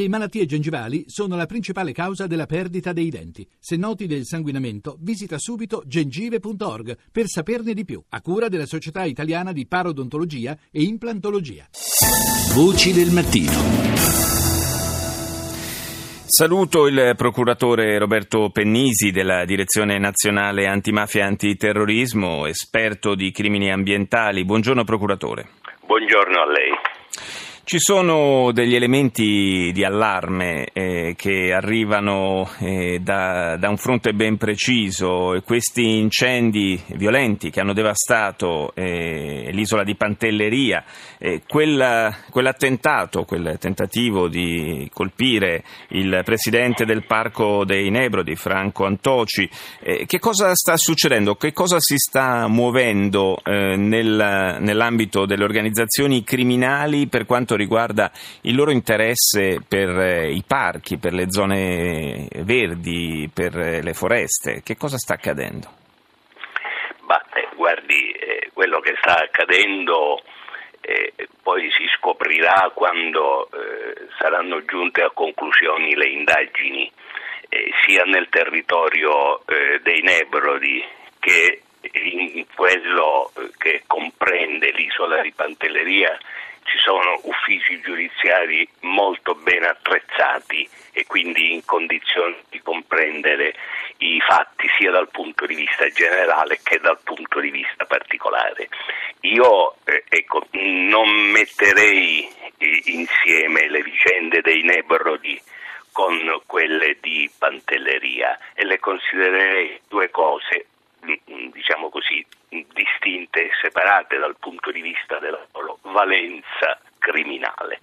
Le malattie gengivali sono la principale causa della perdita dei denti. Se noti del sanguinamento, visita subito gengive.org per saperne di più, a cura della Società Italiana di Parodontologia e Implantologia. Voci del mattino. Saluto il procuratore Roberto Pennisi della Direzione Nazionale Antimafia e Antiterrorismo, esperto di crimini ambientali. Buongiorno procuratore. Buongiorno a lei. Ci sono degli elementi di allarme eh, che arrivano eh, da, da, un fronte ben preciso e questi incendi violenti che hanno devastato eh, l'isola di Pantelleria, eh, quella, quell'attentato, quel tentativo di colpire il presidente del Parco dei Nebrodi, Franco Antoci, eh, che cosa sta succedendo? Che cosa si sta muovendo eh, nel, nell'ambito delle organizzazioni criminali per quanto riguarda il loro interesse per eh, i parchi, per le zone verdi, per eh, le foreste. Che cosa sta accadendo? Bah, eh, guardi, eh, quello che sta accadendo eh, poi si scoprirà quando eh, saranno giunte a conclusioni le indagini sia nel territorio dei Nebrodi che in quello che comprende l'isola di Pantelleria ci sono uffici giudiziari molto ben attrezzati e quindi in condizioni di comprendere i fatti sia dal punto di vista generale che dal punto di vista particolare. Io eh, ecco, non metterei eh, insieme le vicende dei Nebrodi con quelle di Pantelleria e le considererei due cose diciamo così, distinte e separate dal punto di vista della loro valenza criminale.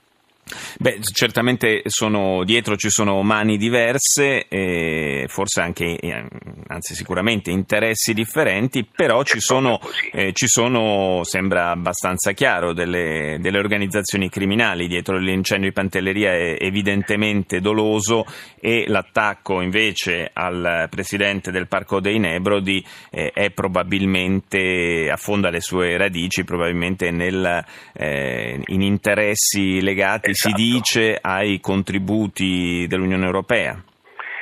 Beh, certamente sono, dietro ci sono mani diverse, eh, forse anche, eh, anzi sicuramente interessi differenti, però ci sono, eh, ci sono, sembra abbastanza chiaro, delle, delle, organizzazioni criminali. Dietro l'incendio di Pantelleria è evidentemente doloso e l'attacco invece al presidente del Parco dei Nebrodi eh, è probabilmente, affonda le sue radici probabilmente nel, eh, in interessi legati si esatto. dice ai contributi dell'Unione Europea?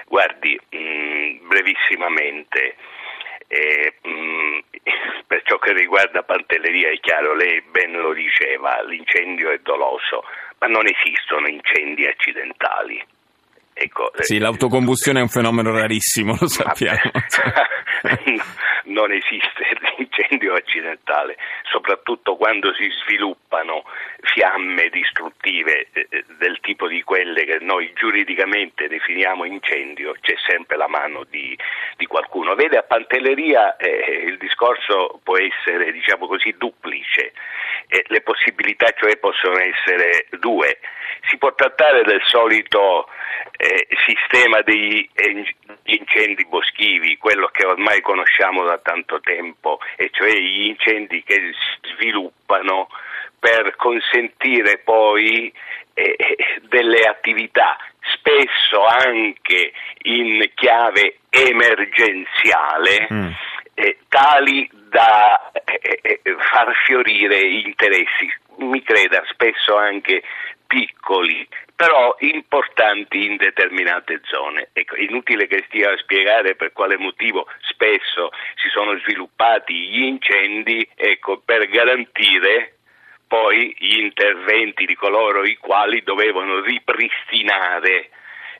Guardi, mh, mm, brevissimamente, eh, mh, mm, per ciò che riguarda Pantelleria è chiaro, lei ben lo diceva, l'incendio è doloso, ma non esistono incendi accidentali. Ecco, sì, l'autocombustione è un fenomeno rarissimo, lo sappiamo. non esiste l'incendio accidentale, soprattutto quando si sviluppano fiamme distruttive eh, eh, del tipo di quelle che noi giuridicamente definiamo incendio, c'è sempre la mano di, di qualcuno. Vede, a Pantelleria eh, il discorso può essere, diciamo così, duplice. Eh, le possibilità cioè possono essere due. Si può trattare del solito eh, sistema degli incendi boschivi, quello che ormai conosciamo da tanto tempo, e cioè gli incendi che sviluppano per consentire poi eh, delle attività spesso anche in chiave emergenziale mm. eh, tali da eh, eh far fiorire interessi, mi creda, spesso anche piccoli, però importanti in determinate zone. Ecco, inutile che stia a spiegare per quale motivo spesso si sono sviluppati gli incendi ecco, per garantire gli interventi di coloro i quali dovevano ripristinare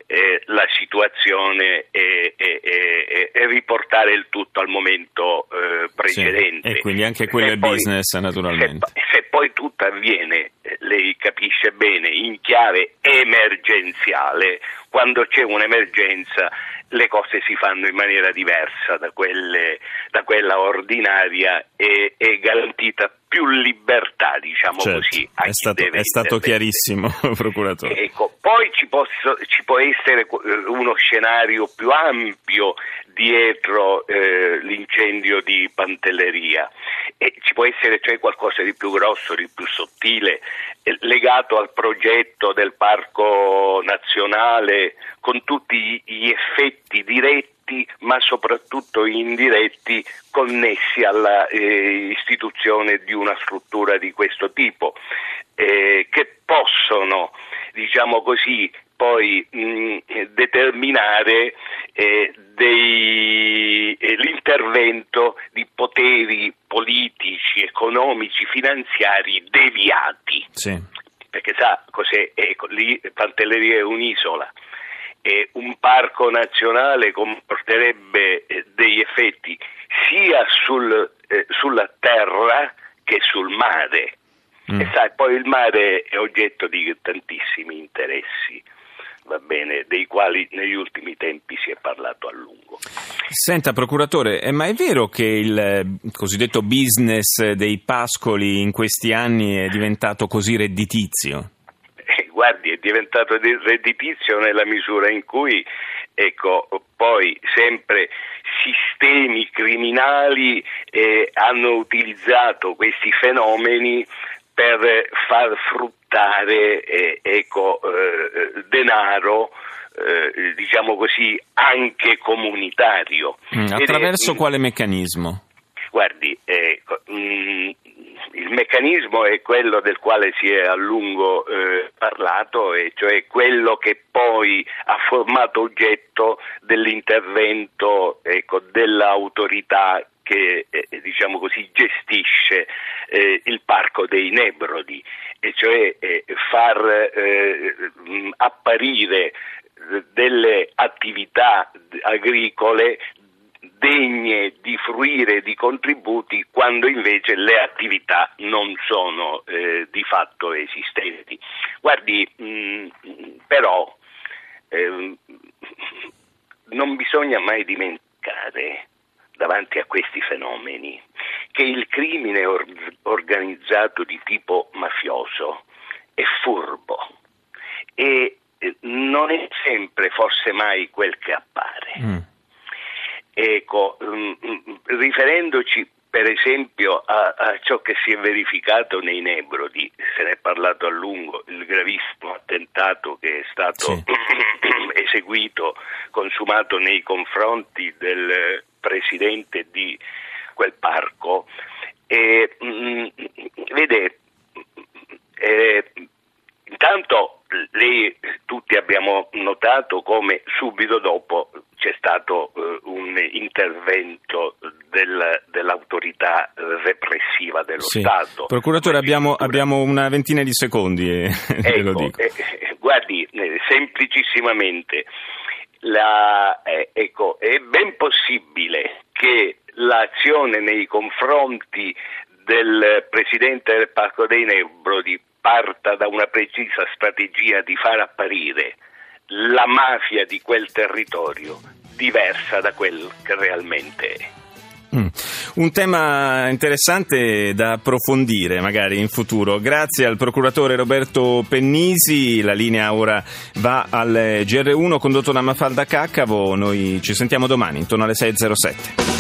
eh, la situazione e, e, e, e, riportare il tutto al momento eh, precedente. Sì, e quindi anche quello è business naturalmente. Se, se, poi tutto avviene, eh, lei capisce bene, in chiave emergenziale, quando c'è un'emergenza le cose si fanno in maniera diversa da, quelle, da quella ordinaria e garantita più libertà, diciamo certo, così. è stato, è stato chiarissimo, procuratore. Ecco, poi ci, posso, ci, può essere eh, uno scenario più ampio dietro eh, l'incendio di Pantelleria e ci può essere cioè qualcosa di più grosso, di più sottile, eh, legato al progetto del Parco Nazionale con tutti gli effetti diretti ma soprattutto indiretti connessi all'istituzione eh, di una struttura di questo tipo, eh, che possono, diciamo così, poi mh, determinare eh, dei, eh, l'intervento di poteri politici, economici, finanziari deviati. Sì. Perché sa cos'è? Ecco, lì Pantelleria è un'isola e un parco nazionale comporterebbe eh, degli effetti sia sul, eh, sulla terra che sul mare. Mm. E sai, poi il mare è oggetto di tantissimi interessi va bene, dei quali negli ultimi tempi si è parlato a lungo. Senta, procuratore, ma è vero che il eh, cosiddetto business dei pascoli in questi anni è diventato così redditizio? Guardi, è diventato redditizio nella misura in cui ecco, poi sempre sistemi criminali eh, hanno utilizzato questi fenomeni per far fruttare eh, ecco, eh, denaro eh, diciamo così anche comunitario. Mm, attraverso Ed, quale meccanismo? Guardi, ecco, mh, mm, il meccanismo è quello del quale si è a lungo eh, parlato, e cioè quello che poi ha formato oggetto dell'intervento ecco, dell'autorità che eh, diciamo così, gestisce eh, il parco dei Nebrodi, e cioè eh, far eh, apparire delle attività agricole degne di fruire di contributi quando invece le attività non sono eh, di fatto esistenti. Guardi, mh, però eh, non bisogna mai dimenticare davanti a questi fenomeni che il crimine or- organizzato di tipo mafioso è furbo e eh, non è sempre, forse mai, quel che appare. Mm. Ecco, riferendoci per esempio a, a, ciò che si è verificato nei Nebrodi, se ne è parlato a lungo, il gravissimo attentato che è stato sì. eseguito, consumato nei confronti del presidente di quel parco. E, mh, mm, vede, eh, intanto lei tutti abbiamo notato come subito dopo intervento del, dell'autorità repressiva dello sì. Stato. Procuratore, abbiamo, abbiamo, una ventina di secondi, eh, ecco, eh, guardi, eh, semplicissimamente, la, eh, ecco, è ben possibile che l'azione nei confronti del Presidente del Parco dei Nebrodi parta da una precisa strategia di far apparire la mafia di quel territorio diversa da quel che realmente è. Mm. Un tema interessante da approfondire magari in futuro. Grazie al procuratore Roberto Pennisi. La linea ora va al GR1 condotto da Mafalda Caccavo. Noi ci sentiamo domani intorno alle 6.07.